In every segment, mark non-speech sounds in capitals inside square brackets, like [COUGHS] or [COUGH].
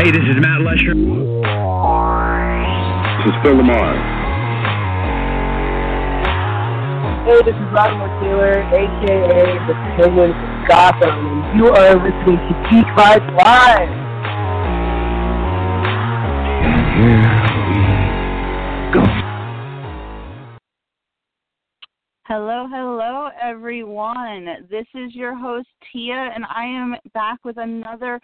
Hey, this is Matt Lesher. This is Phil LaMarr. Hey, this is Robin Taylor, aka the Penguin from Gotham, and you are listening to Geek Vibes Live. Hello, hello, everyone. This is your host, Tia, and I am back with another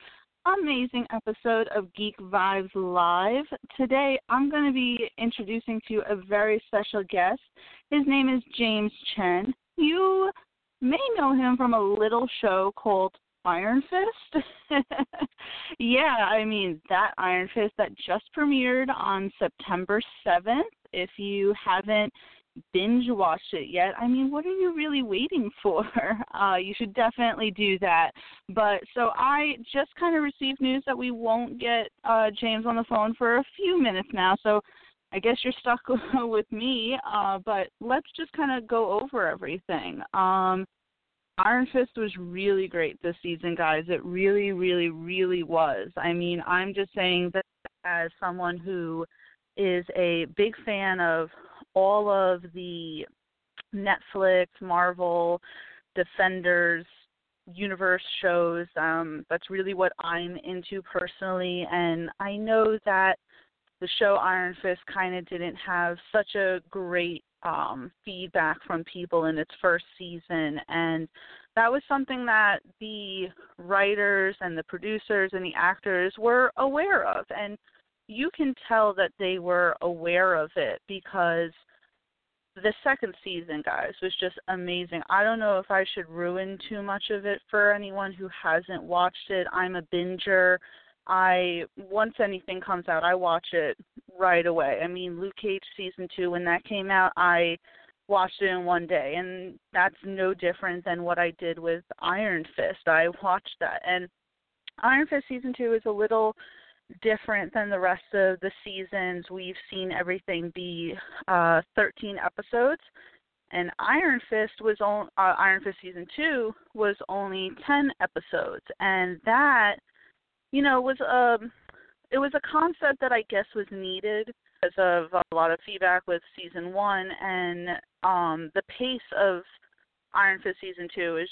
amazing episode of Geek Vibes Live. Today, I'm going to be introducing to you a very special guest. His name is James Chen. You may know him from a little show called Iron Fist. [LAUGHS] yeah, I mean, that Iron Fist that just premiered on September 7th. If you haven't binge watched it yet, I mean, what are you really waiting for? [LAUGHS] Uh, you should definitely do that. But so I just kind of received news that we won't get uh, James on the phone for a few minutes now. So I guess you're stuck [LAUGHS] with me. Uh, but let's just kind of go over everything. Um, Iron Fist was really great this season, guys. It really, really, really was. I mean, I'm just saying that as someone who is a big fan of all of the Netflix, Marvel, Defenders universe shows. Um, that's really what I'm into personally, and I know that the show Iron Fist kind of didn't have such a great um, feedback from people in its first season, and that was something that the writers and the producers and the actors were aware of, and you can tell that they were aware of it because the second season, guys, was just amazing. I don't know if I should ruin too much of it for anyone who hasn't watched it. I'm a binger. I once anything comes out, I watch it right away. I mean, Luke Cage season 2 when that came out, I watched it in one day and that's no different than what I did with Iron Fist. I watched that and Iron Fist season 2 is a little different than the rest of the seasons. We've seen everything be uh, 13 episodes, and Iron Fist was on uh, Iron Fist season two was only 10 episodes, and that you know was a um, it was a concept that I guess was needed because of a lot of feedback with season one, and um, the pace of Iron Fist season two is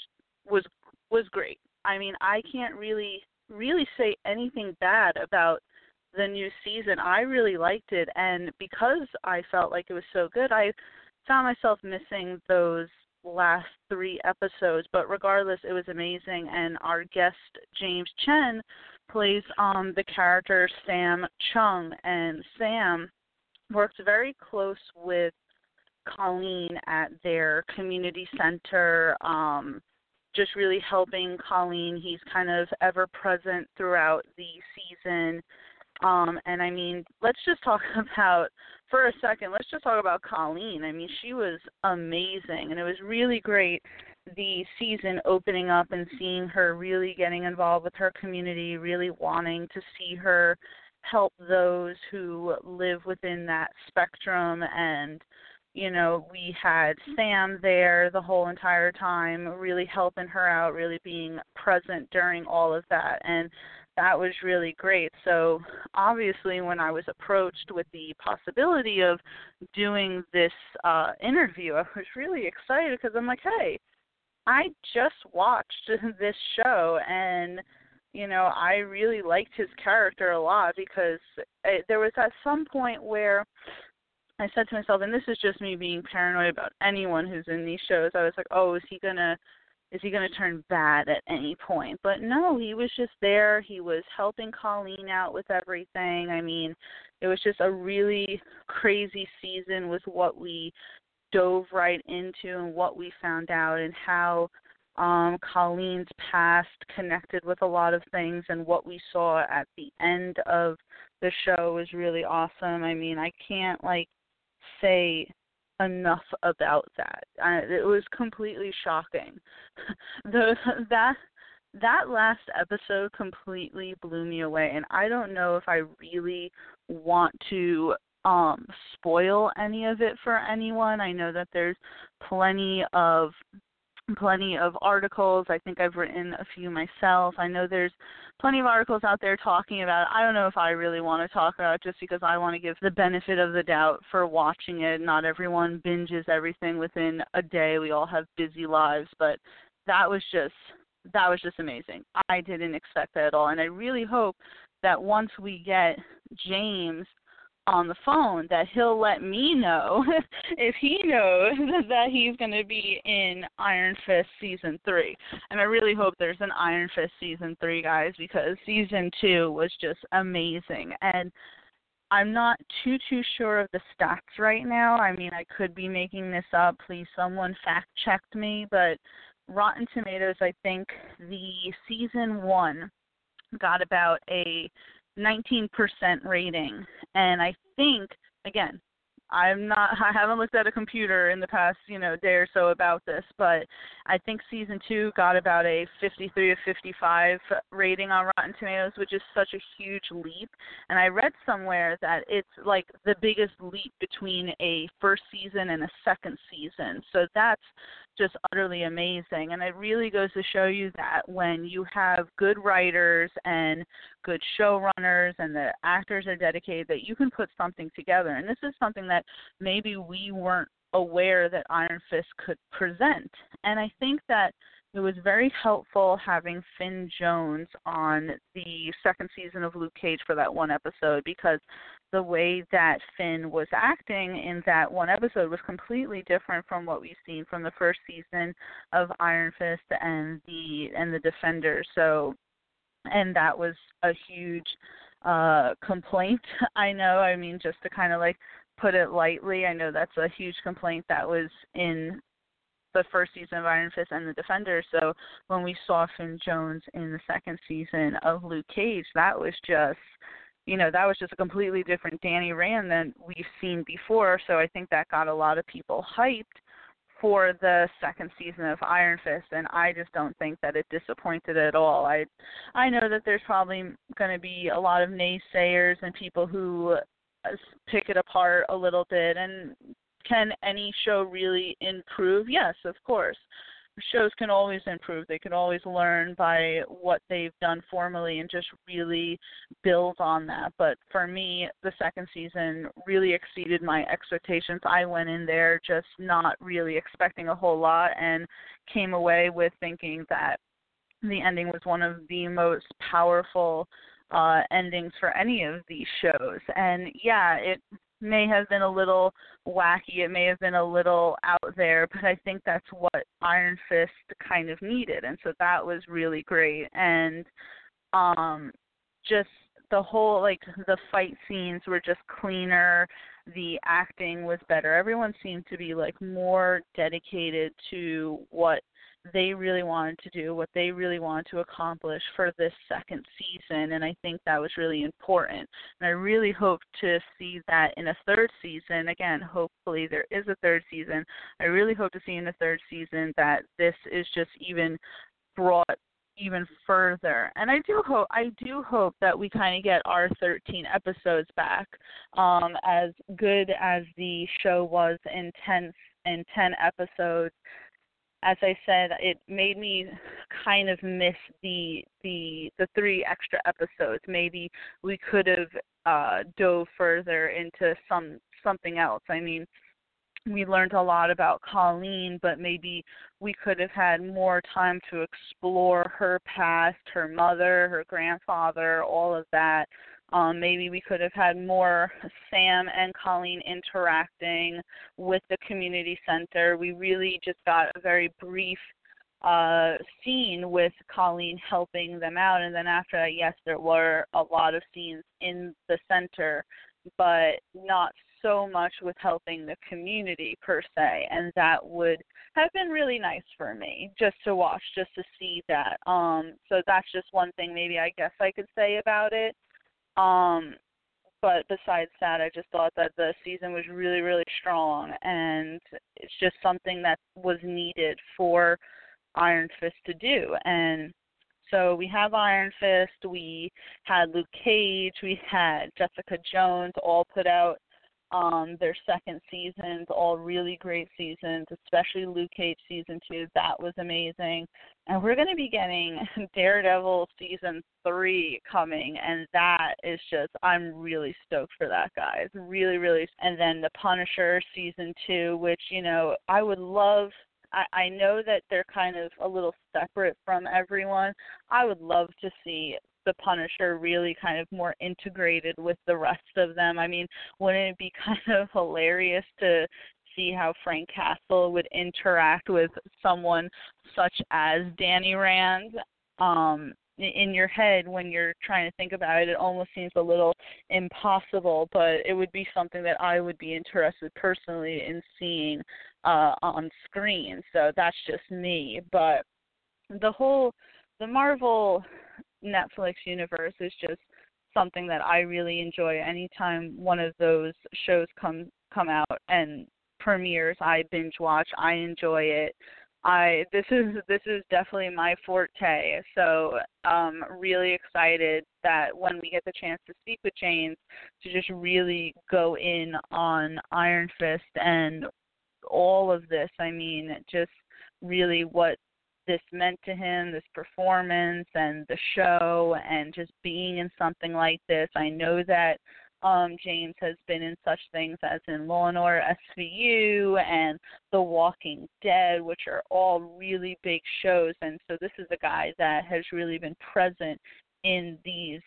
was was great. I mean, I can't really really say anything bad about the new season. I really liked it, and because I felt like it was so good, I found myself missing those last three episodes. But regardless, it was amazing, and our guest James Chen plays um the character Sam Chung, and Sam works very close with Colleen at their community center. Um, just really helping Colleen. He's kind of ever present throughout the season. Um, and I mean, let's just talk [LAUGHS] about for a second. Let's just talk about Colleen. I mean, she was amazing, and it was really great the season opening up and seeing her really getting involved with her community, really wanting to see her help those who live within that spectrum and you know, we had Sam there the whole entire time, really helping her out, really being present during all of that. And that was really great. So obviously, when I was approached with the possibility of doing this uh, interview, I was really excited because I'm like, hey, I just watched [LAUGHS] this show and you know I really liked his character a lot because it, there was at some point where I said to myself, and this is just me being paranoid about anyone who's in these shows. I was like, oh, is he gonna is he to turn bad at any point? But no, he was just there. He was helping Colleen out with everything. I mean, it was just a really crazy season with what we dove right into and what we found out and how um Colleen's past connected with a lot of things and what we saw at the end of the show was really awesome. I mean, I can't like say enough about that. I, it was completely shocking. [LAUGHS] the that that last episode completely blew me away and I don't know if I really want to um spoil any of it for anyone. I know that there's plenty of plenty of articles. I think I've written a few myself. I know there's plenty of articles out there talking about it. I don't know if I really want to talk about it just because I want to give the benefit of the doubt for watching it. Not everyone binges everything within a day. We all have busy lives, but that was just that was just amazing. I didn't expect that at all. And I really hope that once we get James on the phone that he'll let me know [LAUGHS] if he knows [LAUGHS] that he's going to be in Iron Fist season 3. And I really hope there's an Iron Fist season 3 guys because season 2 was just amazing and I'm not too too sure of the stats right now. I mean, I could be making this up. Please someone fact checked me, but Rotten Tomatoes, I think the season 1 got about a 19% rating. And I think, again, I'm not [LAUGHS] I haven't looked at a computer in the past, you know, day or so about this, but I think season 2 got about a 53 to 55 rating on Rotten Tomatoes, which is such a huge leap. And I read somewhere that it's like the biggest leap between a first season and a second season. So that's just utterly amazing. And it really goes to show you that when you have good writers and good showrunners and the actors are dedicated, that you can put something together. And this is something that maybe we weren't aware that Iron Fist could present. And I think that it was very helpful having Finn Jones on the second season of Luke Cage for that one episode because the way that Finn was acting in that one episode was completely different from what we've seen from the first season of Iron Fist and the and the Defenders. So and that was a huge uh complaint [LAUGHS] I know. I mean just to kind of like put it lightly, I know that's a huge complaint that was in the first season of Iron Fist and the Defender. So when we saw Finn Jones in the second season of Luke Cage, that was just you know, that was just a completely different Danny Rand than we've seen before. So I think that got a lot of people hyped for the second season of Iron Fist and I just don't think that it disappointed at all. I I know that there's probably going to be a lot of naysayers and people who pick it apart a little bit and can any show really improve? Yes, of course. Shows can always improve. They can always learn by what they've done formally and just really build on that. But for me, the second season really exceeded my expectations. I went in there just not really expecting a whole lot and came away with thinking that the ending was one of the most powerful uh endings for any of these shows and yeah it may have been a little wacky, it may have been a little out there, but I think that's what Iron Fist kind of needed. And so that was really great. And um just the whole like the fight scenes were just cleaner, the acting was better. Everyone seemed to be like more dedicated to what they really wanted to do, what they really wanted to accomplish for this second season, and I think that was really important. And I really hope to see that in a third season. Again, hopefully there is a third season. I really hope to see in the third season that this is just even brought even further. And I do hope I do hope that we kind of get our 13 episodes back. Um as good as the show was in 10 in 10 episodes as I said, it made me kind of miss the the the three extra episodes. Maybe we could have uh dove further into some something else. I mean, we learned a lot about Colleen, but maybe we could have had more time to explore her past, her mother, her grandfather, all of that. Um, maybe we could have had more Sam and Colleen interacting with the community center. We really just got a very brief uh, scene with Colleen helping them out, and then after that, yes, there were a lot of scenes in the center, but not so much with helping the community per se, and that would have been really nice for me just to watch, just to see that. Um, so that's just one thing maybe I guess I could say about it. Um, but besides that, I just thought that the season was really, really strong, and it's just something that was needed for Iron Fist to do. And so we have Iron Fist, we had Luke Cage, we had Jessica Jones all put out um, their second seasons, all really great seasons, especially Luke Cage season two. That was amazing. And we're going to be getting [LAUGHS] Daredevil season three coming, and that is just, I'm really stoked for that, guys. Really, really. And then The Punisher season two, which, you know, I would love I, I know that they're kind of a little separate from everyone. I would love to see the Punisher really kind of more integrated with the rest of them. I mean, wouldn't it be [LAUGHS] kind of hilarious to see how Frank Castle would interact with someone such as Danny Rand? Um, in your head when you're trying to think about it it almost seems a little impossible but it would be something that I would be interested personally in seeing uh on screen so that's just me but the whole the Marvel Netflix universe is just something that I really enjoy. Anytime one of those shows come come out and premieres, I binge watch. I enjoy it. I this is this is definitely my forte. So um really excited that when we get the chance to speak with James to just really go in on Iron Fist and all of this. I mean, just really what this meant to him, this performance and the show, and just being in something like this. I know that um, James has been in such things as in Law and Order SVU and The Walking Dead, which are all really big shows. And so this is a guy that has really been present in these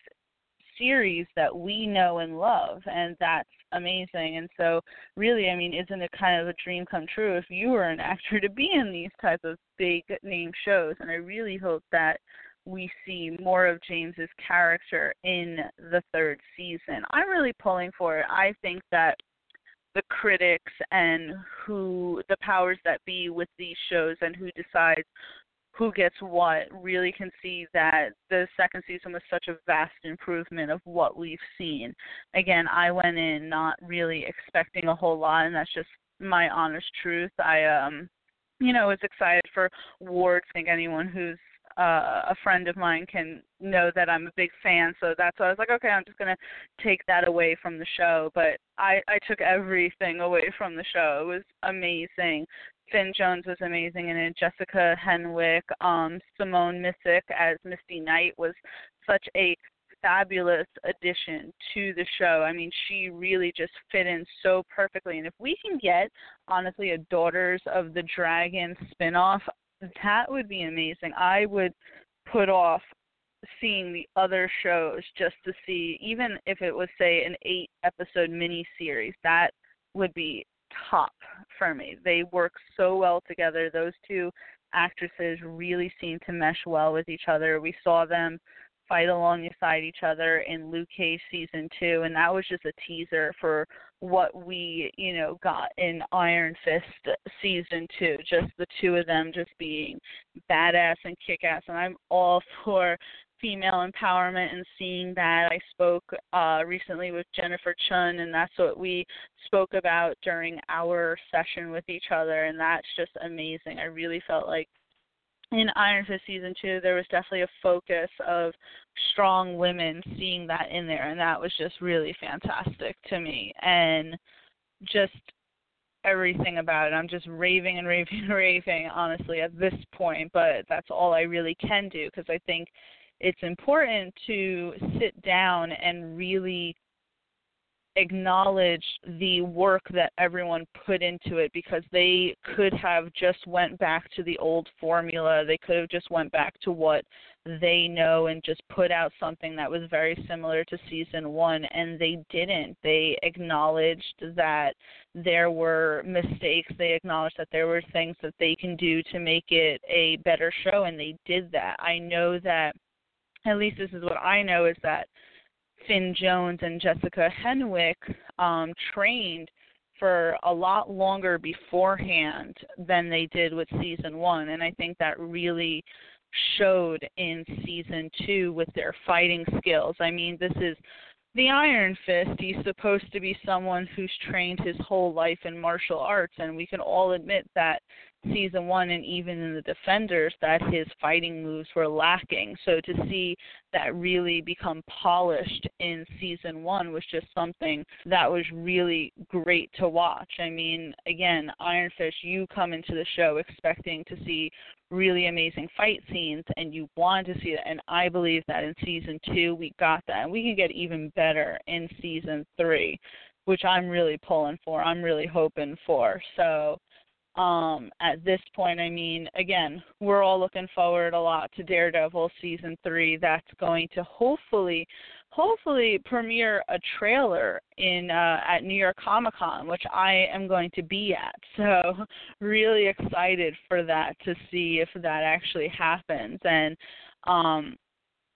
series that we know and love and that's amazing. And so really i mean isn't it kind of a dream come true if you were an [LAUGHS] actor to be in these type of big name shows? And i really hope that we see more of james's character in the third season. I'm really pulling for it. I think that the critics and who the powers that be with these shows and who decides who gets what really can see that the second season was such a vast improvement of what we've seen. Again, I went in not really expecting a whole lot and that's just my honest truth. I um you know, was excited for Ward. I think anyone who's uh, a friend of mine can know that I'm a big fan, so that's why I was like, okay, I'm just gonna take that away from the show. But I I took everything away from the show. It was amazing. Finn Jones was amazing in it. Jessica Henwick, um, Simone Missick as Misty Knight was such a fabulous addition to the show. I mean, she really just fit in so perfectly. And if we can get, honestly, a Daughters of the Dragon spinoff, that would be amazing. I would put off seeing the other shows just to see, even if it was, say, an eight episode mini series, that would be top for me. They work so well together. Those two actresses really seem to mesh well with each other. We saw them fight alongside each other in Luke Cage season two, and that was just a teaser for what we, you know, got in Iron Fist season two. Just the two of them just being badass and kick ass, and I'm all [LAUGHS] for female empowerment and seeing that. I spoke uh, recently with Jennifer Chun, and that's what we spoke about during our session with each other, and that's just amazing. I really felt like in Iron Fist season two, there was definitely a focus of strong women, seeing that in there, and that was just really fantastic to me. And just everything about it. I'm just raving and raving and [LAUGHS] raving, honestly, at this point, but that's all I really can do because I think it's important to sit down and really acknowledge the work that everyone put into it because they could have just went back to the old formula. They could have just went back to what they know and just put out something that was very similar to season 1 and they didn't. They acknowledged that there were mistakes. They acknowledged that there were things that they can do to make it a better show and they did that. I know that at least this is what i know is that Finn Jones and Jessica Henwick um, trained for a lot longer beforehand than they did with season one, and I think that really showed in season two with their fighting skills. I mean, this is the Iron Fist. He's supposed to be someone who's trained his whole life in martial arts, and we can all admit that season one and even in the defenders that his fighting moves were lacking so to see that really become polished in season one was just something that was really great to watch i mean again iron fist you come into the show expecting to see really amazing fight scenes and you want to see that and i believe that in season two we got that and we can get even better in season three which i'm really pulling for i'm really hoping for so um, at this point. I mean, again, we're all looking forward a lot to Daredevil season three. That's going to hopefully, hopefully premiere a trailer in uh, at New York Comic Con, which I am going to be at. So really excited for that to see if that actually happens. And um,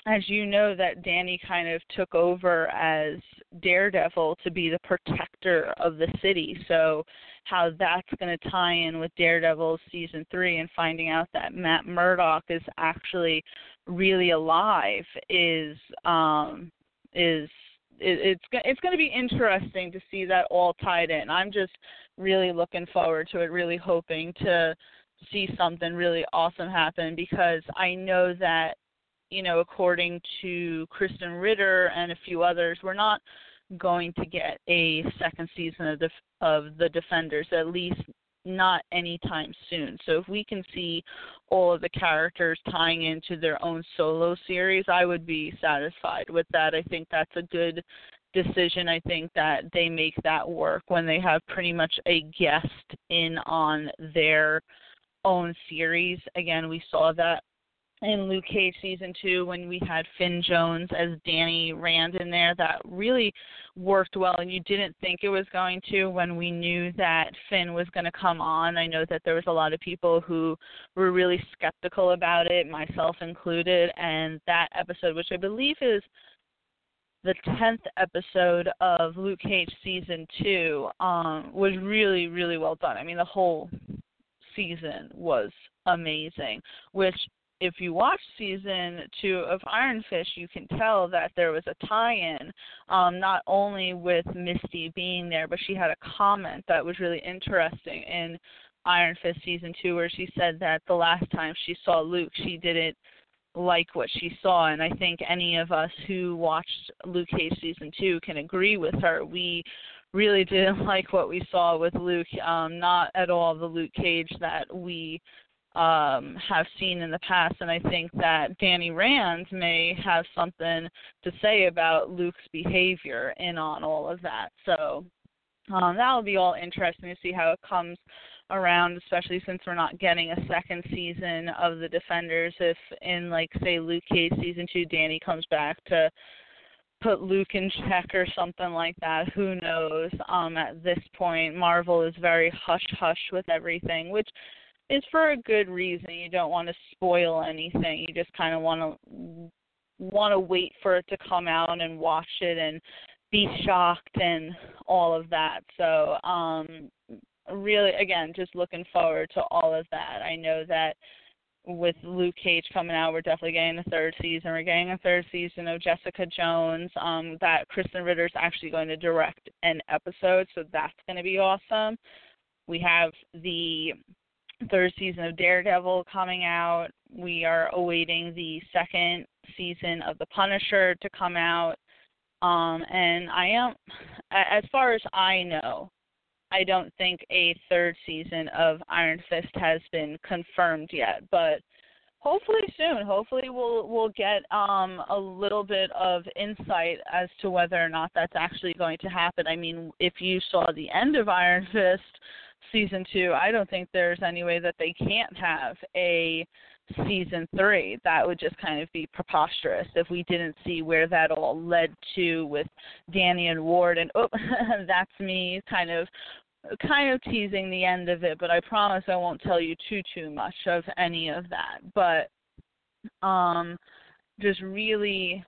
as you know that Danny kind of took over as Daredevil to be the protector of the city. So how that's going to tie in with Daredevil season 3 and finding out that Matt Murdock is actually really alive is um is it, it's it's going to be interesting to see that all tied in. I'm just really looking forward to it, really hoping to see something really awesome happen because I know that you know, according to Krysten Ritter and a few others, we're not going to get a second season of the of the Defenders, at least not anytime soon. So if we can see all of the characters tying into their own solo series, I would be satisfied with that. I think that's a good decision. I think that they make that work when they have pretty much a guest in on their own series. Again, we saw that in Luke Cage season two when we had Finn Jones as Danny Rand in there that really worked well and you didn't think it was going to when we knew that Finn was going to come on. I know that there was a lot of people who were really skeptical about it, myself included, and that episode which I believe is the 10th episode of Luke Cage season 2 um was really really well done. I mean the whole season was amazing, which if you watch season two of Iron Fist, you can tell that there was a tie-in, um, not only with Misty being there, but she had a comment that was really interesting in Iron Fist season two, where she said that the last time she saw Luke, she didn't like what she saw, and I think any of us who watched Luke Cage season two can agree with her. We really didn't [LAUGHS] like what we saw with Luke, um, not at all the Luke Cage that we um, have seen in the past, and I think that Danny Rand may have something to say about Luke's behavior in on all of that. So um, that will be all interesting to see how it comes around, especially since we're not getting a second season of the Defenders. If in like say Luke Cage season two, Danny comes back to put Luke in check or something like that. Who knows? Um, at this point, Marvel is very hush hush with everything, which is for a good reason. You don't want to spoil anything. You just kind of want to want to wait for it to come out and watch it and be shocked and all of that. So, um really again, just looking forward to all of that. I know that with Luke Cage coming out, we're definitely getting a third season. We're getting a third season of Jessica Jones. Um, that Krysten Ritter's actually going to direct an episode, so that's going to be awesome. We have the third season of Daredevil coming out. We are awaiting the second season of The Punisher to come out. Um, and I am, as far as I know, I don't think a third season of Iron Fist has been confirmed yet, but hopefully soon. Hopefully we'll we'll get um a little bit of insight as to whether or not that's actually going to happen. I mean, if you saw the end of Iron Fist season 2, I don't think there's any way that they can't have a season 3. That would just kind of be preposterous if we didn't see where that all led to with Danny and Ward and oh, [LAUGHS] that's me kind of kind of teasing the end of it, but I promise I won't tell you too too much of any of that. But um just really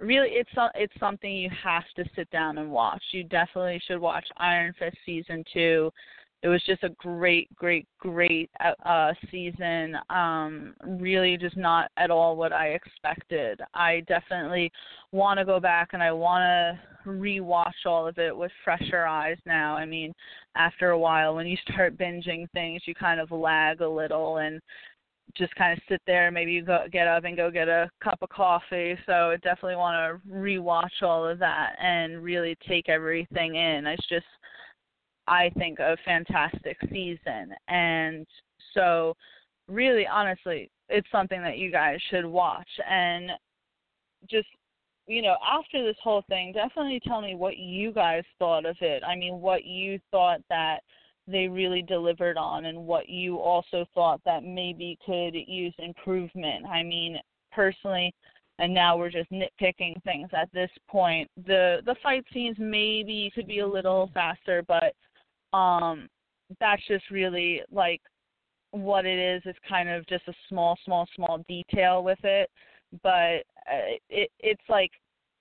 really it's it's something you have to sit down and watch. You definitely should watch Iron Fist season 2 it was just a great, great, great uh, season. Um, really, just not at all what I expected. I definitely want to go back and I want to rewatch all of it with fresher eyes now. I mean, after a while, when you start binging things, you kind of lag a little and just kind of sit there. Maybe you go get up and go get a cup of coffee. So I definitely want to rewatch all of that and really take everything in. It's just I think, a fantastic season. And so, really, honestly, it's something that you guys should watch. And just, you know, after this whole thing, definitely tell me what you guys thought of it. I mean, what you thought that they really delivered on and what you also thought that maybe could use improvement. I mean, personally, and now we're just nitpicking things at this point. The the fight scenes maybe could be a little faster, but um that's just really like what it is. Is kind of just a small small small detail with it. But uh, it it's like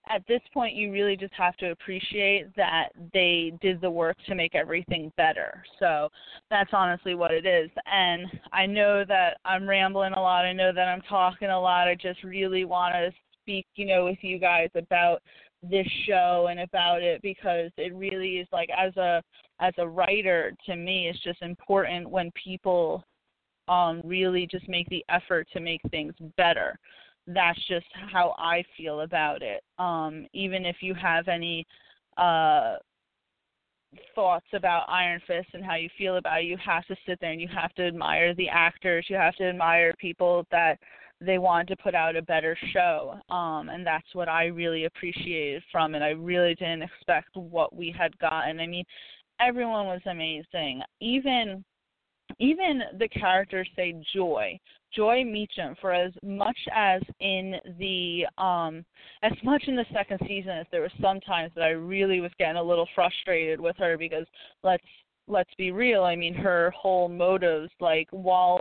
at this point you really just have to appreciate that they did the work to make everything better. So that's honestly what it is. And i know that i'm rambling a lot. I know that i'm talking a lot. I just really want to speak you know with you guys about this show and about it because it really is like as a as a writer to me it's just important when people um really just make the effort to make things better that's just how i feel about it um even if you have any uh thoughts about Iron Fist and how you feel about it, you have to sit there and you have to admire the actors. You have to admire people that they wanted to put out a better show um and that's what i really appreciated from it. I really didn't expect what we had gotten. I mean everyone was amazing. Even even the characters say joy. Joy Meachum for as much as in the um as much in the second season as there were some times that i really was getting a little frustrated with her because let's let's be real. I mean her whole motives like while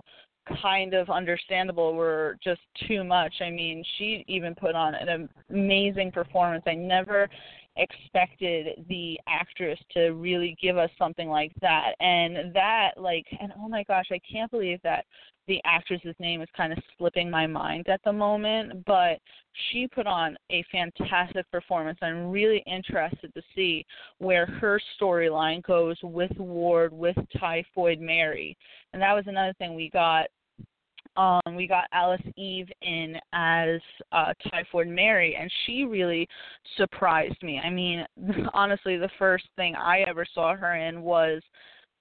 kind of understandable were just too much. I mean, she even put on an amazing performance. I never expected the actress to really give us something like that. And that like and oh my gosh, I can't believe that the actress's name is kind of slipping my mind at the moment, but she put on a fantastic performance. I'm really interested to see where her storyline goes with Ward, with Typhoid Mary. And that was another thing we got um, we got Alice Eve in as uh, Typhoid Mary, and she really surprised me. I mean, [LAUGHS] honestly, the first thing I ever saw her in was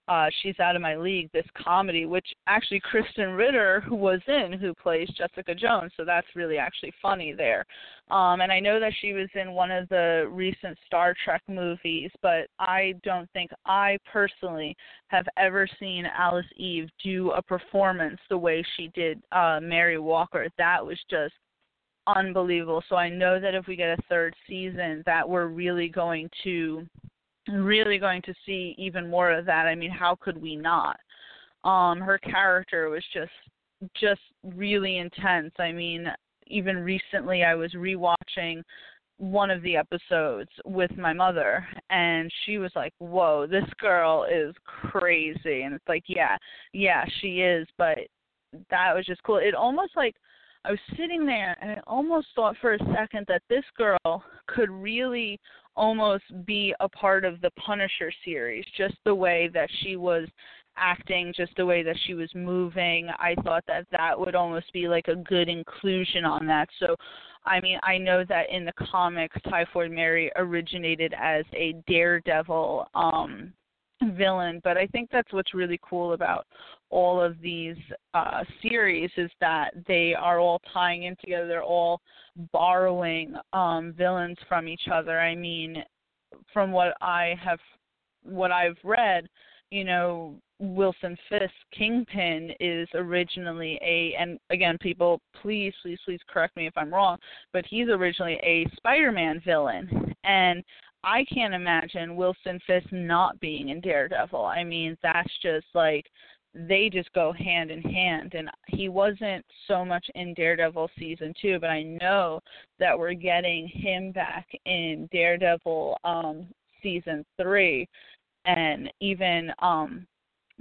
uh, She's Out of My League, this comedy, which actually Krysten Ritter who was in, who plays Jessica Jones. So that's really actually funny there. Um, and I know that she was in one of the recent Star Trek movies, but I don't think I personally have ever seen Alice Eve do a performance the way she did uh, Mary Walker. That was just unbelievable. So I know that if we get a third season, that we're really going to really going to see even more of that. I mean, how could we not? Um, her character was just just really intense. I mean, even recently I was rewatching one of the episodes with my mother and she was like, "Whoa, this girl is crazy." And it's like, "Yeah, yeah, she is, but that was just cool. It almost like I was sitting there and I almost thought for a second that this girl could really almost be a part of the Punisher series, just the way that she was acting, just the way that she was moving. I thought that that would almost be like a good inclusion on that. So, I mean, I know that in the comics, Typhoid Mary originated as a daredevil um villain. But I think that's what's really cool about all of these uh, series is that they are all tying in together. They're all borrowing um, villains from each other. I mean, from what I have, what I've read, you know, Wilson Fisk Kingpin is originally a and again people please please please correct me if I'm wrong but he's originally a Spider-Man villain and I can't imagine Wilson Fisk not being in Daredevil. I mean that's just like they just go hand in hand and he wasn't so much in Daredevil season 2 but I know that we're getting him back in Daredevil um season 3 and even um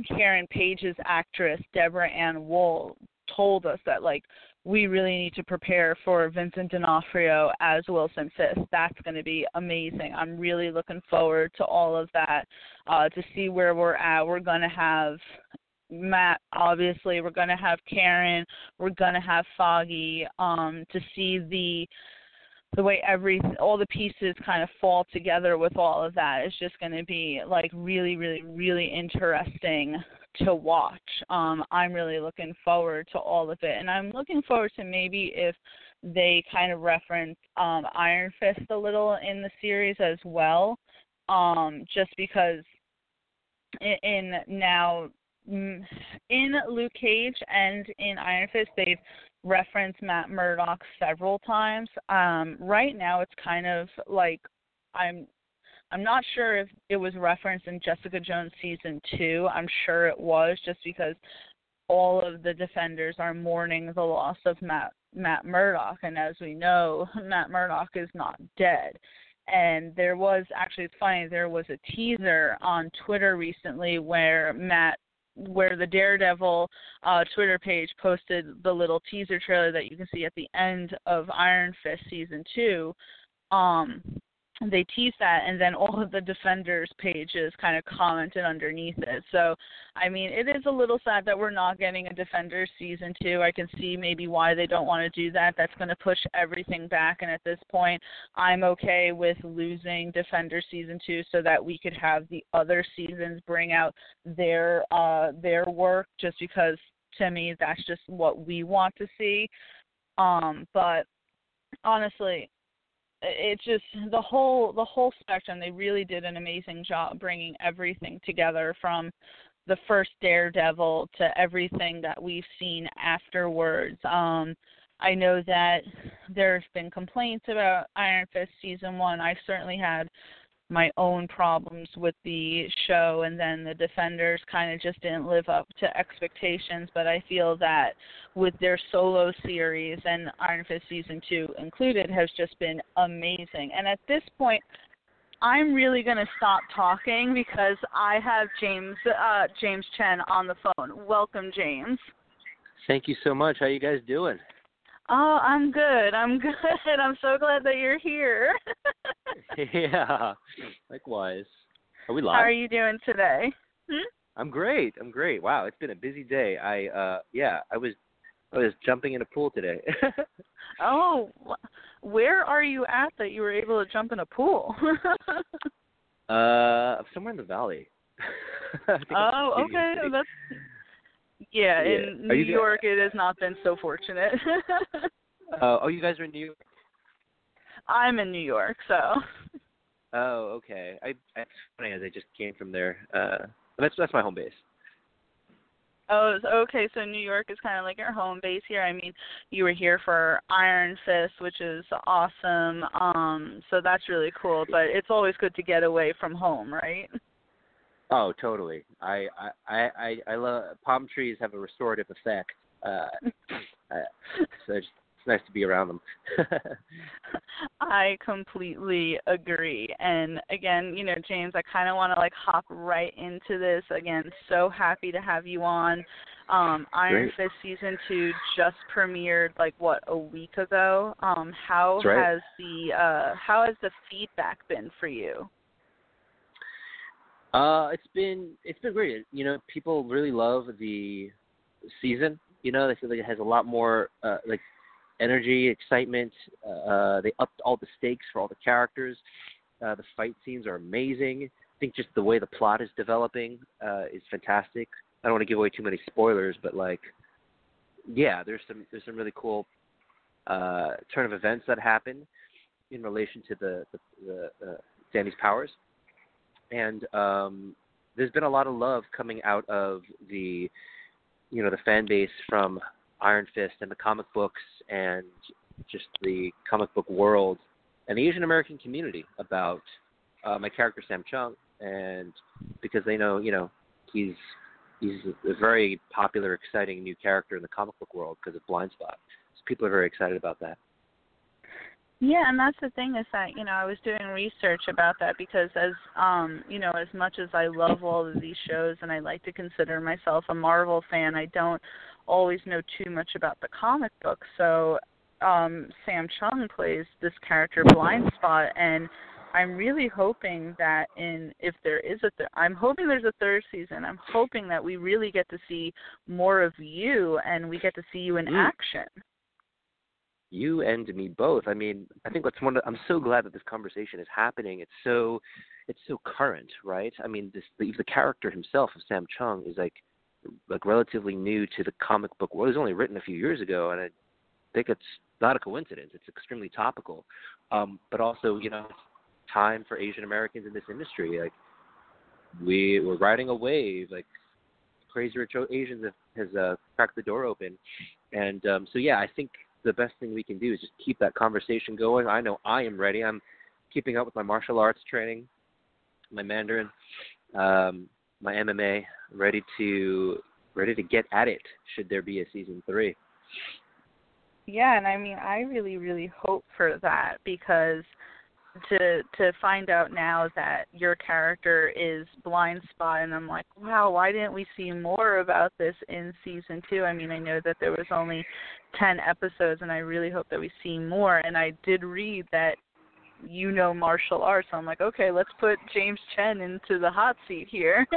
Karen Page's actress Deborah Ann Woll told us that like we really need to prepare for Vincent D'Onofrio as Wilson Fisk. That's going to be amazing. I'm really looking forward to all of that uh, to see where we're at. We're going to have Matt, obviously, we're going to have Karen, we're going to have Foggy um, to see the the way every all the pieces kind of fall together with all of that is just going to be like really really really interesting to watch um i'm really looking forward to all of it and i'm looking forward to maybe if they kind of reference um iron fist a little in the series as well um just because in, in now in Luke Cage and in Iron Fist, they've referenced Matt Murdock several times. Um, right now, it's kind of like I'm I'm not sure if it was referenced in Jessica Jones season two. I'm sure it was, just because all of the defenders are mourning the loss of Matt Matt Murdock, and as we know, [LAUGHS] Matt Murdock is not dead. And there was actually, it's funny, there was a teaser on Twitter recently where Matt where the Daredevil uh, Twitter page posted the little teaser trailer that you can see at the end of Iron Fist season two. Um, they teased that and then all of the defenders pages kind of commented underneath it. So i mean it is a little sad that we're not getting a defenders season two. I can see maybe why they don't want to do that. That's going to push everything back and at this point i'm okay with losing defenders season two so that we could have the other seasons bring out their uh their work just because to me that's just what we want to see. Um but honestly it's just the whole the whole spectrum. They really did an amazing job bringing everything together from the first daredevil to everything that we've seen afterwards. Um i know that there's been complaints about iron fist season one. I've certainly had my own problems with the show and then the defenders kind of just didn't live up to expectations but i feel that with their solo series and iron fist season two included has just been amazing. And at this point i'm really going to stop talking because i have james uh james chen on the phone. Welcome james. Thank you so much. How you guys doing Oh, I'm good. I'm [LAUGHS] good. I'm so glad that you're here. [LAUGHS] yeah. Likewise. Are we live? How are you doing today? Hmm? I'm great. I'm great. Wow, it's been a busy day. I uh yeah, I was I was jumping in a pool today. [LAUGHS] oh, where are you at that you were able to jump in a pool? uh, somewhere in the valley. oh, okay. That's yeah, Yeah. in New you- York, it has not been so fortunate. Uh, [LAUGHS] oh, you guys are in New York. I'm in New York, so Oh, okay. I it's funny as I just came from there. Uh, that's that's my home base. oh, okay. So New York is kind of like your home base here. I mean, you were here for Iron Fist, which is awesome. Um, so that's really cool. But it's always good to get away from home, right? Oh, totally. I I I I, love palm trees have a restorative effect. Uh, [LAUGHS] uh, so it's, it's nice to be around them. [LAUGHS] I completely agree. And again, you know, James, I kind of want to like hop right into this. Again, so happy to have you on. Um, Iron Great. Fist season two just premiered like what a week ago. Um, how right. has the uh, how has the feedback been for you? Uh, it's been it's been great. You know, people really love the season. You know, they feel like it has a lot more uh, like energy, excitement. Uh, they upped all the stakes for all the characters. Uh, the fight scenes are amazing. I think just the way the plot is developing uh, is fantastic. I don't want to give away too many spoilers, but like, yeah, there's some there's some really cool uh, turn of events that happen in relation to the the, the uh, Danny's powers, and um, there's been a lot of love coming out of the you know the fan base from Iron Fist and the comic books and just the comic book world and the Asian American community about uh, my character Sam Chung, and because they know you know he's he's a very popular, exciting new character in the comic book world because of Blind Spot. So people are very excited about that. Yeah, and that's the thing is that you know I was doing research about that because as um you know as much as I love all of these shows and I like to consider myself a Marvel fan, I don't always know too much about the comic book. So um Sam Chung plays this character Blind Spot and I'm really hoping that in if there is a th- I'm hoping there's a third season. I'm hoping that we really get to see more of you and we get to see you in Mm. action. You and me both. I mean, I think that's one. Of, I'm so glad that this conversation is happening. It's so, it's so current, right? I mean, this the, the character himself of Sam Chung is like, like relatively new to the comic book world. It was only written a few years ago, and I think it's not a coincidence. It's extremely topical, um, but also, you know, time for Asian Americans in this industry. Like, we we're riding a wave. Like, Crazy Rich Asians have, has uh, cracked the door open, and um, so yeah, I think the best thing we can do is just keep that conversation going. I know I am ready. I'm keeping up with my martial arts training, my Mandarin, um, my MMA, ready to ready to get at it. Should there be a season three? Yeah, and I mean, I really, really hope for that because to to find out now that your character is blind spot, and I'm like, wow, why didn't we see more about this in season two? I mean, I know that there was only ten episodes, and I really hope that we see more. And I did read that you know martial arts, so I'm like, okay, let's put James Chen into the hot seat here. [LAUGHS]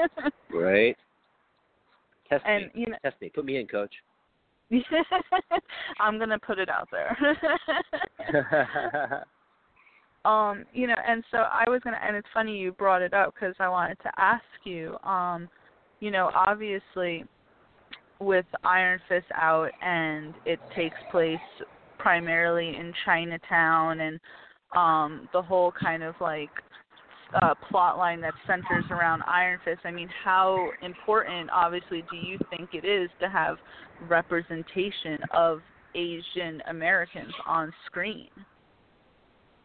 Right. Test and me. you know, Test me. Put me in, coach. [LAUGHS] I'm gonna put it out there. [LAUGHS] um you know and so i was going to and it's funny you brought it up because i wanted to ask you um you know obviously with iron fist out and it takes place primarily in chinatown and um the whole kind of like uh plot line that centers around iron fist i mean how important obviously do you think it is to have representation of asian americans on screen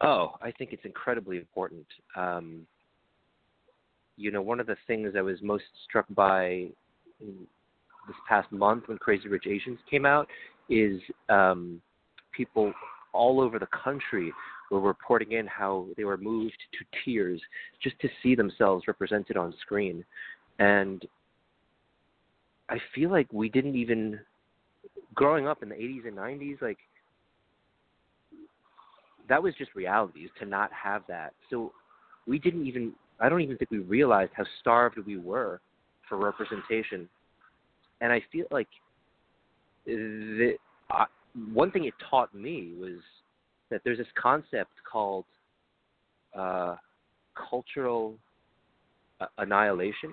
Oh, I think it's incredibly important. Um, you know, one of the things I was most struck by in this past month when Crazy Rich Asians came out is um, people all over the country were reporting in how they were moved to tears just to see themselves represented on screen. And I feel like we didn't even, growing up in the 80s and 90s, like, that was just reality to not have that. So we didn't even I don't even think we realized how starved we were for representation. And I feel like the uh, one thing it taught me was that there's this concept called uh, cultural uh, annihilation,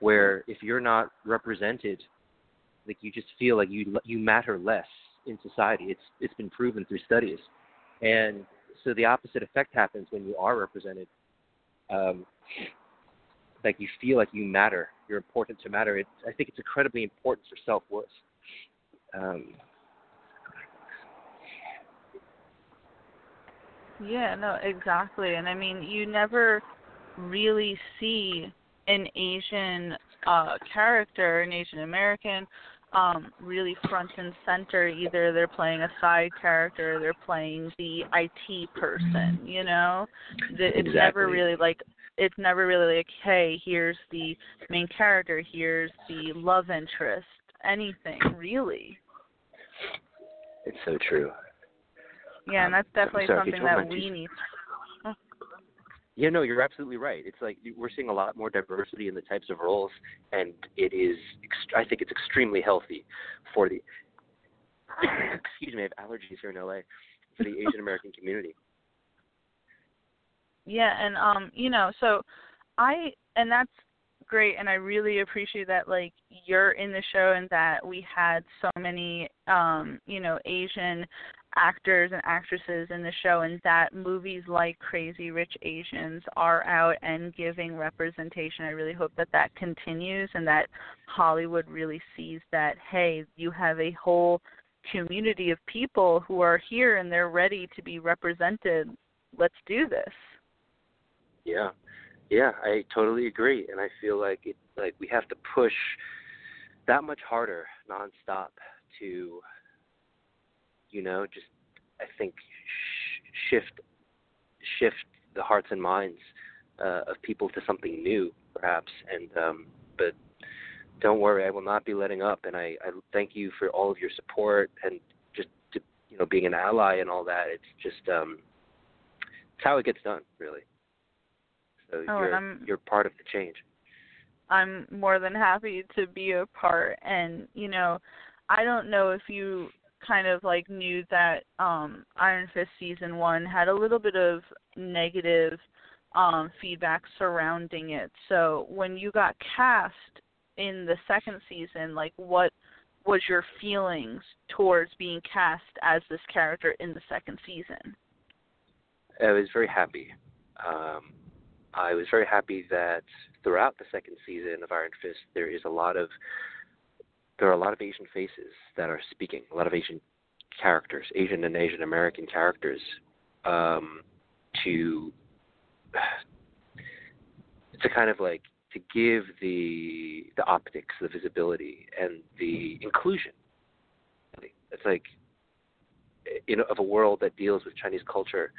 where if you're not represented, like you just feel like you you matter less in society. It's it's been proven through studies. And so the opposite effect happens when you are represented. Um, like you feel like you matter, you're important to matter. It's, I think it's incredibly important for self worth. Um, Yeah, no, exactly. And I mean, you never really see an Asian uh character, an Asian American, um, really front and center. Either they're playing a side character, or they're playing the IT person. You know, The- it's never really like it's never really like, hey, here's the main character, here's the love interest, anything really. it's so true. Yeah, and that's definitely sorry, something that we need. Yeah, no, you're absolutely right. It's like we're seeing a lot more diversity in the types of roles, and it is. I think it's extremely healthy for the. [COUGHS] excuse me, I have allergies here in LA for the Asian American [LAUGHS] community. Yeah, and um, you know, so I and that's great and I really appreciate that like you're in the show and that we had so many um, you know, Asian actors and actresses in the show and that movies like Crazy Rich Asians are out and giving representation. I really hope that that continues and that Hollywood really sees that hey, you have a whole community of people who are here and they're ready to be represented. Let's do this. Yeah. Yeah, I totally agree and I feel like it like we have to push that much harder nonstop to you know, just I think sh- shift shift the hearts and minds uh, of people to something new, perhaps. And um, but don't worry, I will not be letting up. And I, I thank you for all of your support and just to, you know being an ally and all that. It's just um, it's how it gets done, really. So oh, you're you're part of the change. I'm more than happy to be a part, and you know, I don't know if you kind of like knew that um Iron Fist season 1 had a little bit of negative um feedback surrounding it. So when you got cast in the second season, like what was your feelings towards being cast as this character in the second season? I was very happy. Um, I was very happy that throughout the second season of Iron Fist, there is a lot of there are a lot of Asian faces that are speaking, a lot of Asian characters, Asian and Asian American characters, um, to to kind of like to give the the optics, the visibility, and the inclusion. It's like you know of a world that deals with Chinese culture,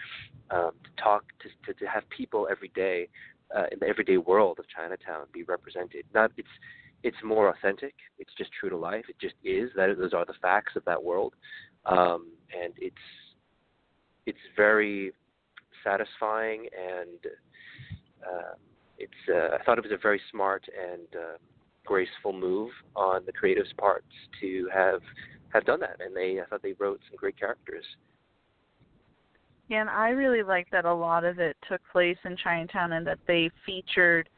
um, to talk to, to to have people every day uh, in the everyday world of Chinatown be represented. Not it's it's more authentic. It's just true to life. It just is. That those are the facts of that world, um, and it's it's very satisfying and uh, it's. Uh, I thought it was a very smart and uh, graceful move on the creatives' parts to have have done that, and they I thought they wrote some great characters. Yeah, and I really like that a lot of it took place in Chinatown and that they featured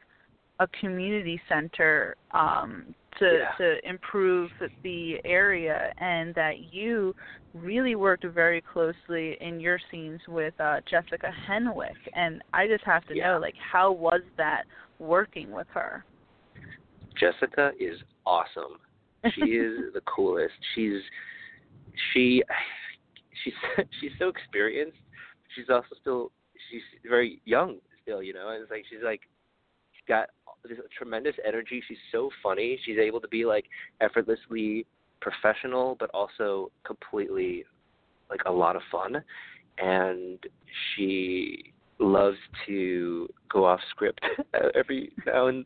a community center um, to yeah. to improve the area, and that you really worked very closely in your scenes with uh, Jessica Henwick. And I just have to yeah. know, like, how was that working with her? Jessica is awesome. She [LAUGHS] is the coolest. She's she [SIGHS] she's [LAUGHS] she's so experienced. She's also still she's very young still, you know. And it's like she's like got this tremendous energy. She's so funny. She's able to be like effortlessly professional, but also completely like a lot of fun. And she loves to go off script [LAUGHS] every now and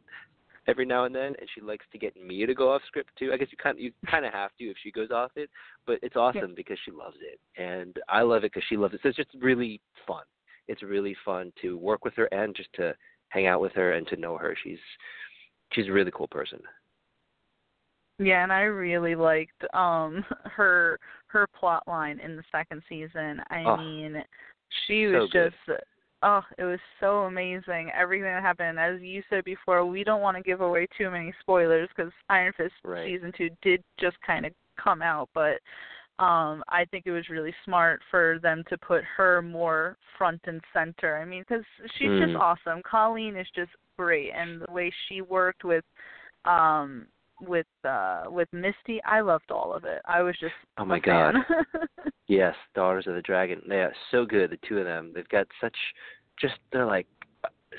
every now and then, and she likes to get me to go off script too. I guess you kind of, you kind of have to if she goes off it, but it's awesome yeah. because she loves it, and I love it because she loves it. So it's just really fun. It's really fun to work with her and just to hang out with her and to know her. She's she's a really cool person. Yeah, and I really liked um [LAUGHS] her her plot line in the second season. I oh, mean, she was so just oh, it was so amazing. Everything that happened, as you said before, we don't want to give away too many spoilers because Iron Fist right. season two did just kind of come out, but um I think it was really smart for them to put her more front and center. I mean, because she's mm. just awesome. Colleen is just great, and the way she worked with um with uh with Misty, I loved all of it. I was just oh my god, [LAUGHS] yes, Daughters of the Dragon. They are so good. The two of them, they've got such just they're like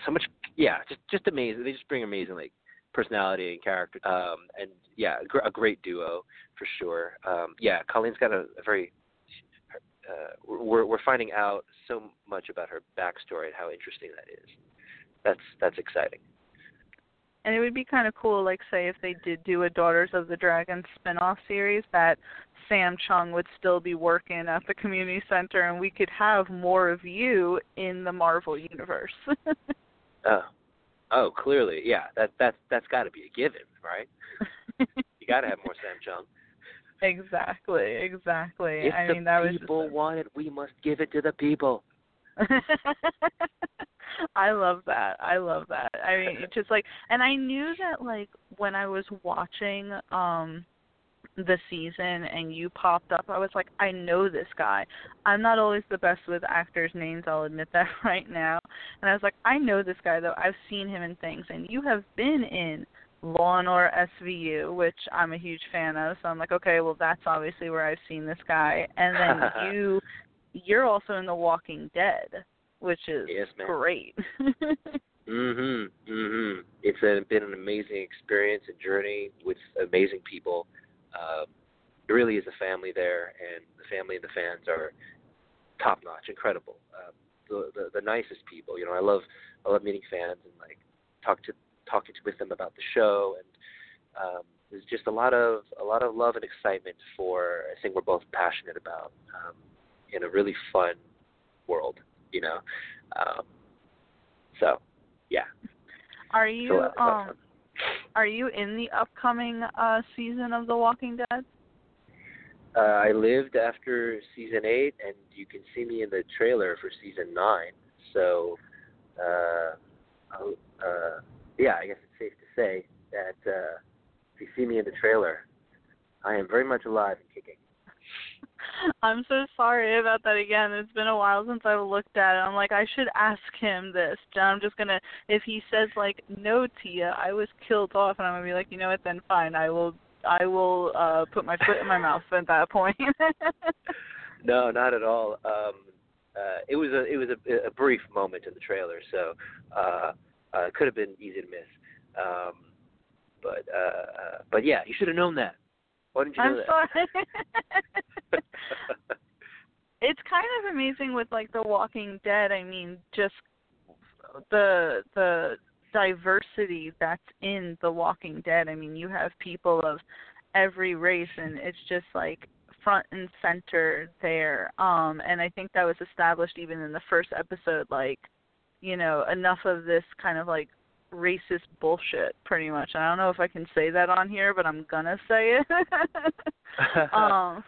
so much. Yeah, just just amazing. They just bring amazing like personality and character. Um, and yeah, a, gr- a great duo for sure. Um, yeah, Colleen's got a, a very. Uh, we're we're finding out so much about her backstory and how interesting that is. That's that's exciting. And it would be kind of cool, like say if they did do a Daughters of the Dragon spin-off series, that Sam Chung would still be working at the community center, and we could have more of you in the Marvel universe. [LAUGHS] oh, oh, clearly, yeah. That that that's got to be a given, right? [LAUGHS] you got to have more Sam Chung. Exactly, exactly. If I the mean, that was people just... want it, we must give it to the people. [LAUGHS] I love that. I love that. I mean, it's just like, and I knew that like when I was watching um the season and you popped up, I was like, I know this guy. I'm not always the best with actors' names, I'll admit that [LAUGHS] right now. And I was like, I know this guy though. I've seen him in things, and you have been in Law and Order SVU, which I'm a huge fan of. So I'm like, okay, well that's obviously where I've seen this guy. And then [LAUGHS] you, you're also in The Walking Dead, which is Yes, great. [LAUGHS] Mhm. Mhm. It's a, been an amazing experience and journey with amazing people. Um, it really is a family there, and the family and the fans are top notch, incredible. Um, the, the the nicest people. You know, I love I love meeting fans and like talk to talking to with them about the show, and um, there's just a lot of a lot of love and excitement for a thing we're both passionate about um, in a really fun world. You know, um, so yeah. Are you uh, it's a lot of um are you in the upcoming uh season of The Walking Dead? Uh, I lived after season eight, and you can see me in the trailer for season nine. So, uh, I'll, uh, yeah, I guess it's safe to say that uh, if you see me in the trailer, I am very much alive and kicking. [LAUGHS] I'm so sorry about that again. It's been a while since I've looked at it. I'm like, I should ask him this. I'm just gonna if he says like, No Tia, I was killed off and I'm gonna be like, you know what, then fine, I will I will uh put my foot in my mouth at that point. [LAUGHS] No, not at all. Um, uh, it was a it was a, a brief moment in the trailer, so uh, uh, it could have been easy to miss. Um, but uh, uh, but yeah, you should have known that. Why didn't you know I'm know sorry. that? [LAUGHS] it's kind of amazing with like The Walking Dead. I mean, just the the diversity that's in The Walking Dead. I mean, you have people of every race, and it's just like front and center there. Um, and I think that was established even in the first episode. Like, you know, enough of this kind of like racist bullshit, pretty much. I don't know if I can say that on here, but I'm gonna say it. [LAUGHS] [LAUGHS] um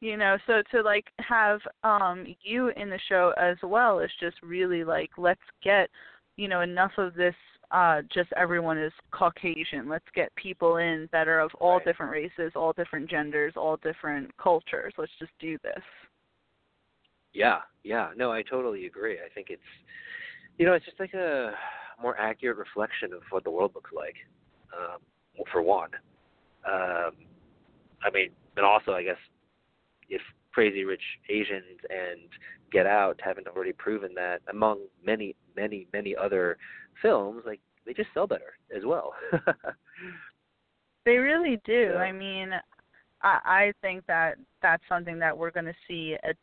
you know so to like have um you in the show as well is just really like let's get you know enough of this uh just everyone is caucasian let's get people in that are of all Right. different races all different genders all different cultures let's just do this Yeah, yeah. No, I totally agree. I think it's you know, it's just like a more accurate reflection of what the world looks like. Um, for one. Um I mean, and also I guess if Crazy Rich Asians and Get Out haven't already proven that among many, many, many other films, like they just sell better as well. [LAUGHS] They really do. Yeah. I mean, I I think that that's something that we're going to see at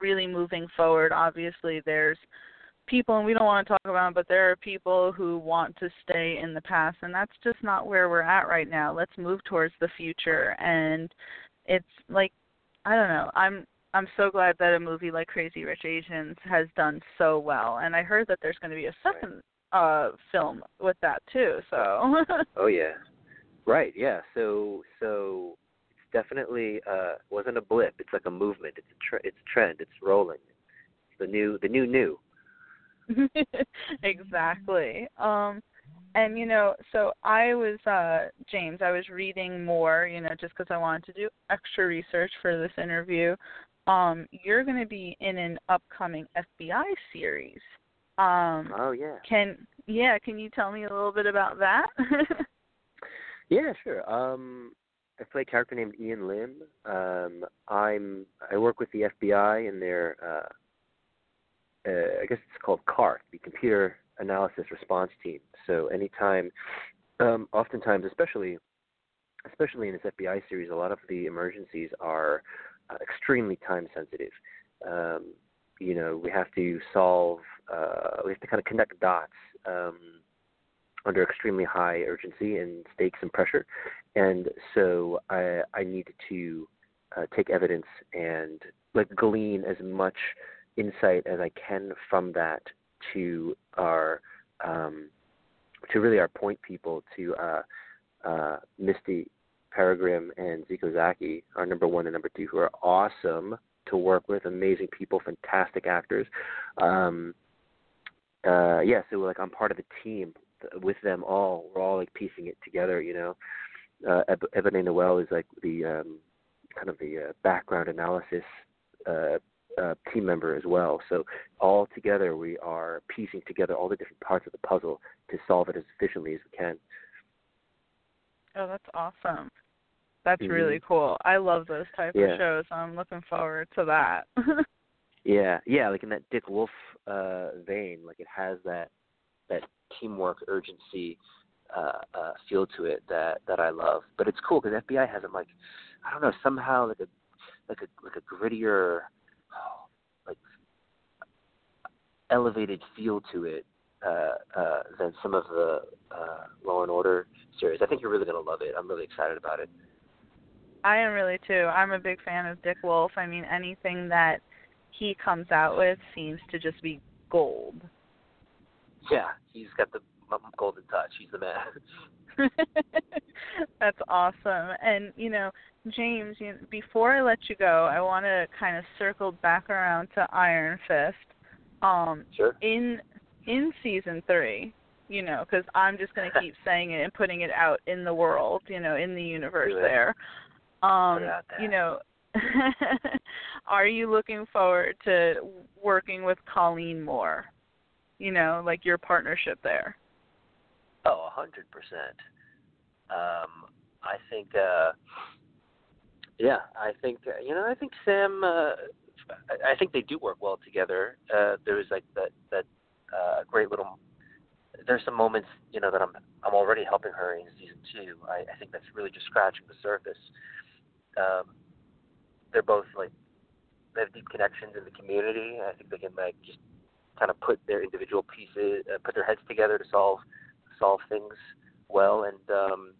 really moving forward. Obviously, there's people, and we don't want to talk about them, but there are people who want to stay in the past, and that's just not where we're at right now. Let's move towards the future, and it's like I don't know. I'm I'm so glad that a movie like Crazy Rich Asians has done so well, and I heard that there's going to be a second uh film with that too. So [LAUGHS] Oh yeah, right. Yeah. So so it's definitely uh wasn't a blip. It's like a movement. It's a tre- it's a trend. It's rolling. It's the new the new new. [LAUGHS] exactly. Um and you know, so I was uh James, I was reading more, you know, just cuz I wanted to do extra research for this interview. Um you're going to be in an upcoming FBI series. Um Oh yeah. can yeah, can you tell me a little bit about that? [LAUGHS] Yeah, sure. Um, I play a character named Ian Lim. Um, I'm I work with the FBI in their uh, uh, I guess it's called CART, the Computer Analysis Response Team. So anytime, um, oftentimes, especially especially in this FBI series, a lot of the emergencies are uh, extremely time sensitive. Um, you know, we have to solve, uh, we have to kind of connect dots. Um, under extremely high urgency and stakes and pressure, and so I I to uh, take evidence and like glean as much insight as I can from that to our um, to really our point people to uh, uh, Missy Peregrym and Zeeko Zaki, our number one and number two, who are awesome, to work with, amazing people, fantastic actors. Um, uh, yeah, so like I'm part of the team with them all. We're all like piecing it together, you know. Uh, Ebonée Noel is like the um, kind of the uh, background analysis uh, uh, team member as well. So all together, we are piecing together all the different parts of the puzzle to solve it as efficiently as we can. Oh, that's awesome. That's mm-hmm. really cool. I love those type yeah. of shows. I'm looking forward to that. [LAUGHS] yeah, yeah, like in that Dick Wolf uh vein, like it has that that teamwork urgency uh, uh feel to it that that I love. But it's cool because FBI has it like I don't know somehow like a like a like a grittier like elevated feel to it uh, uh, than some of the uh, Law and Order series. I think you're really going to love it. I'm really excited about it. I am really too. I'm a big fan of Dick Wolf. I mean, anything that he comes out with seems to just be gold. Yeah, he's got the golden touch. He's the man. [LAUGHS] That's awesome. And you know, James, you, before I let you go, I want to kind of circle back around to Iron Fist. Um, sure. In in season three, you know, because I'm just going to keep [LAUGHS] saying it and putting it out in the world, you know, in the universe there. Um, you know, [LAUGHS] are you looking forward to working with Colleen more? You know, like your partnership there. Oh, a hundred percent. Um, I think. uh yeah, I think uh, you know. I think Sam. Uh, I think they do work well together. Uh, there was like that that uh, great little. There's some moments you know that I'm I'm already helping her in season two. I, I think that's really just scratching the surface. Um, they're both like they have deep connections in the community. I think they can like just kind of put their individual pieces, uh, put their heads together to solve solve things well. And um,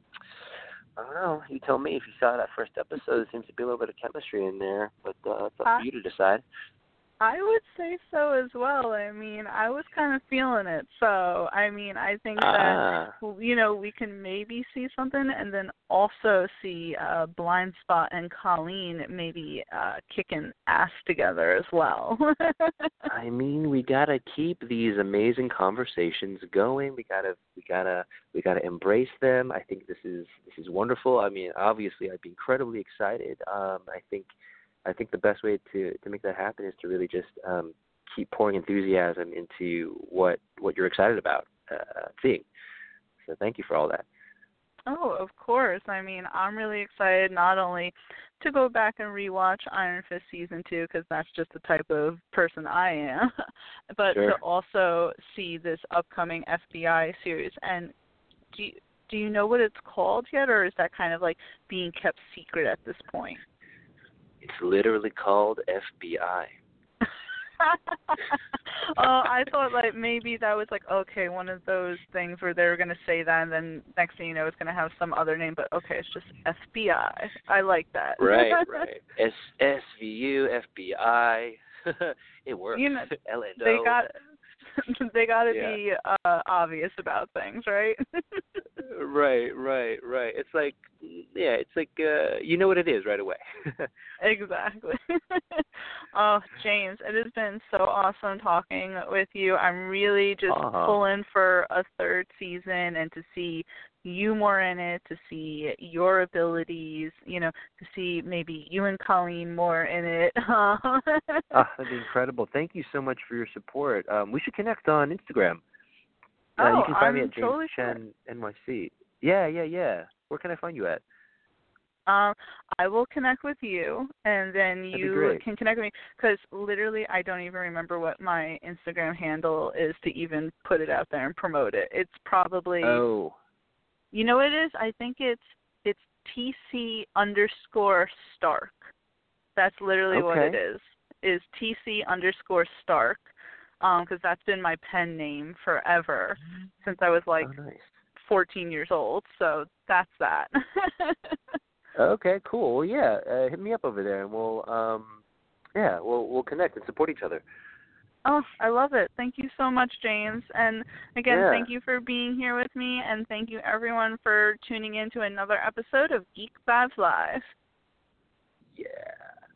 I don't know. You tell me if you saw that first episode. There seems to be a little bit of chemistry in there, but uh, it's up uh, for you to decide. I would say so as well. I mean, I was kind of feeling it. So, I mean, I think that uh, you know we can maybe see something, and then also see uh, Blind Spot and Colleen maybe uh, kicking ass together as well. [LAUGHS] I mean, we gotta keep these amazing conversations going. We gotta, we gotta, we gotta embrace them. I think this is this is wonderful. I mean, obviously, I'd be incredibly excited. Um, I think I think the best way to to make that happen is to really just um, keep pouring enthusiasm into what what you're excited about uh, seeing. So thank you for all that. Oh, of course. I mean, I'm really excited not only to go back and rewatch Iron Fist season two because that's just the type of person I am, [LAUGHS] but sure. to also see this upcoming FBI series. And do you, do you know what it's called yet, or is that kind of like being kept secret at this point? It's literally called FBI. oh, [LAUGHS] I thought like maybe that was like okay, one of those things where they were gonna say that, and then next thing you know, it's gonna have some other name. But okay, it's just FBI. I like that. Right, [LAUGHS] right. S S V U FBI. [LAUGHS] it works. You know, L-N-O. they got [LAUGHS] they got to yeah. be uh obvious about things, right? [LAUGHS] right, right, right. It's like yeah, it's like uh you know what it is right away. [LAUGHS] exactly. oh, James, it has been so awesome talking with you. I'm really just uh-huh. pulling for a third season and to see you more in it, to see your abilities, you know, to see maybe you and Colleen more in it. oh, [LAUGHS] that'd be incredible. Thank you so much for your support. Um, we should connect on Instagram. Uh, oh, you can find I'm me at James totally Chen NYC. Yeah, yeah, yeah. Where can I find you at? Um, I will connect with you, and then you can connect with me. Because literally, I don't even remember what my Instagram handle is to even put it out there and promote it. It's probably oh, you know what it is? I think it's it's TC underscore Stark. That's literally okay. what it is. Is TC underscore Stark. Um, because that's been my pen name forever since I was like oh, nice. 14 years old. So that's that. [LAUGHS] okay, cool. Well, yeah, uh, hit me up over there, and we'll um, yeah, we'll we'll connect and support each other. Oh, I love it. Thank you so much, James. And again, yeah. thank you for being here with me, and thank you everyone for tuning in to another episode of Geek Vibes Live. Yeah.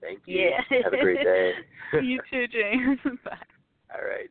Thank you. Yeah. Have a great day. [LAUGHS] you too, James. [LAUGHS] Bye. All right.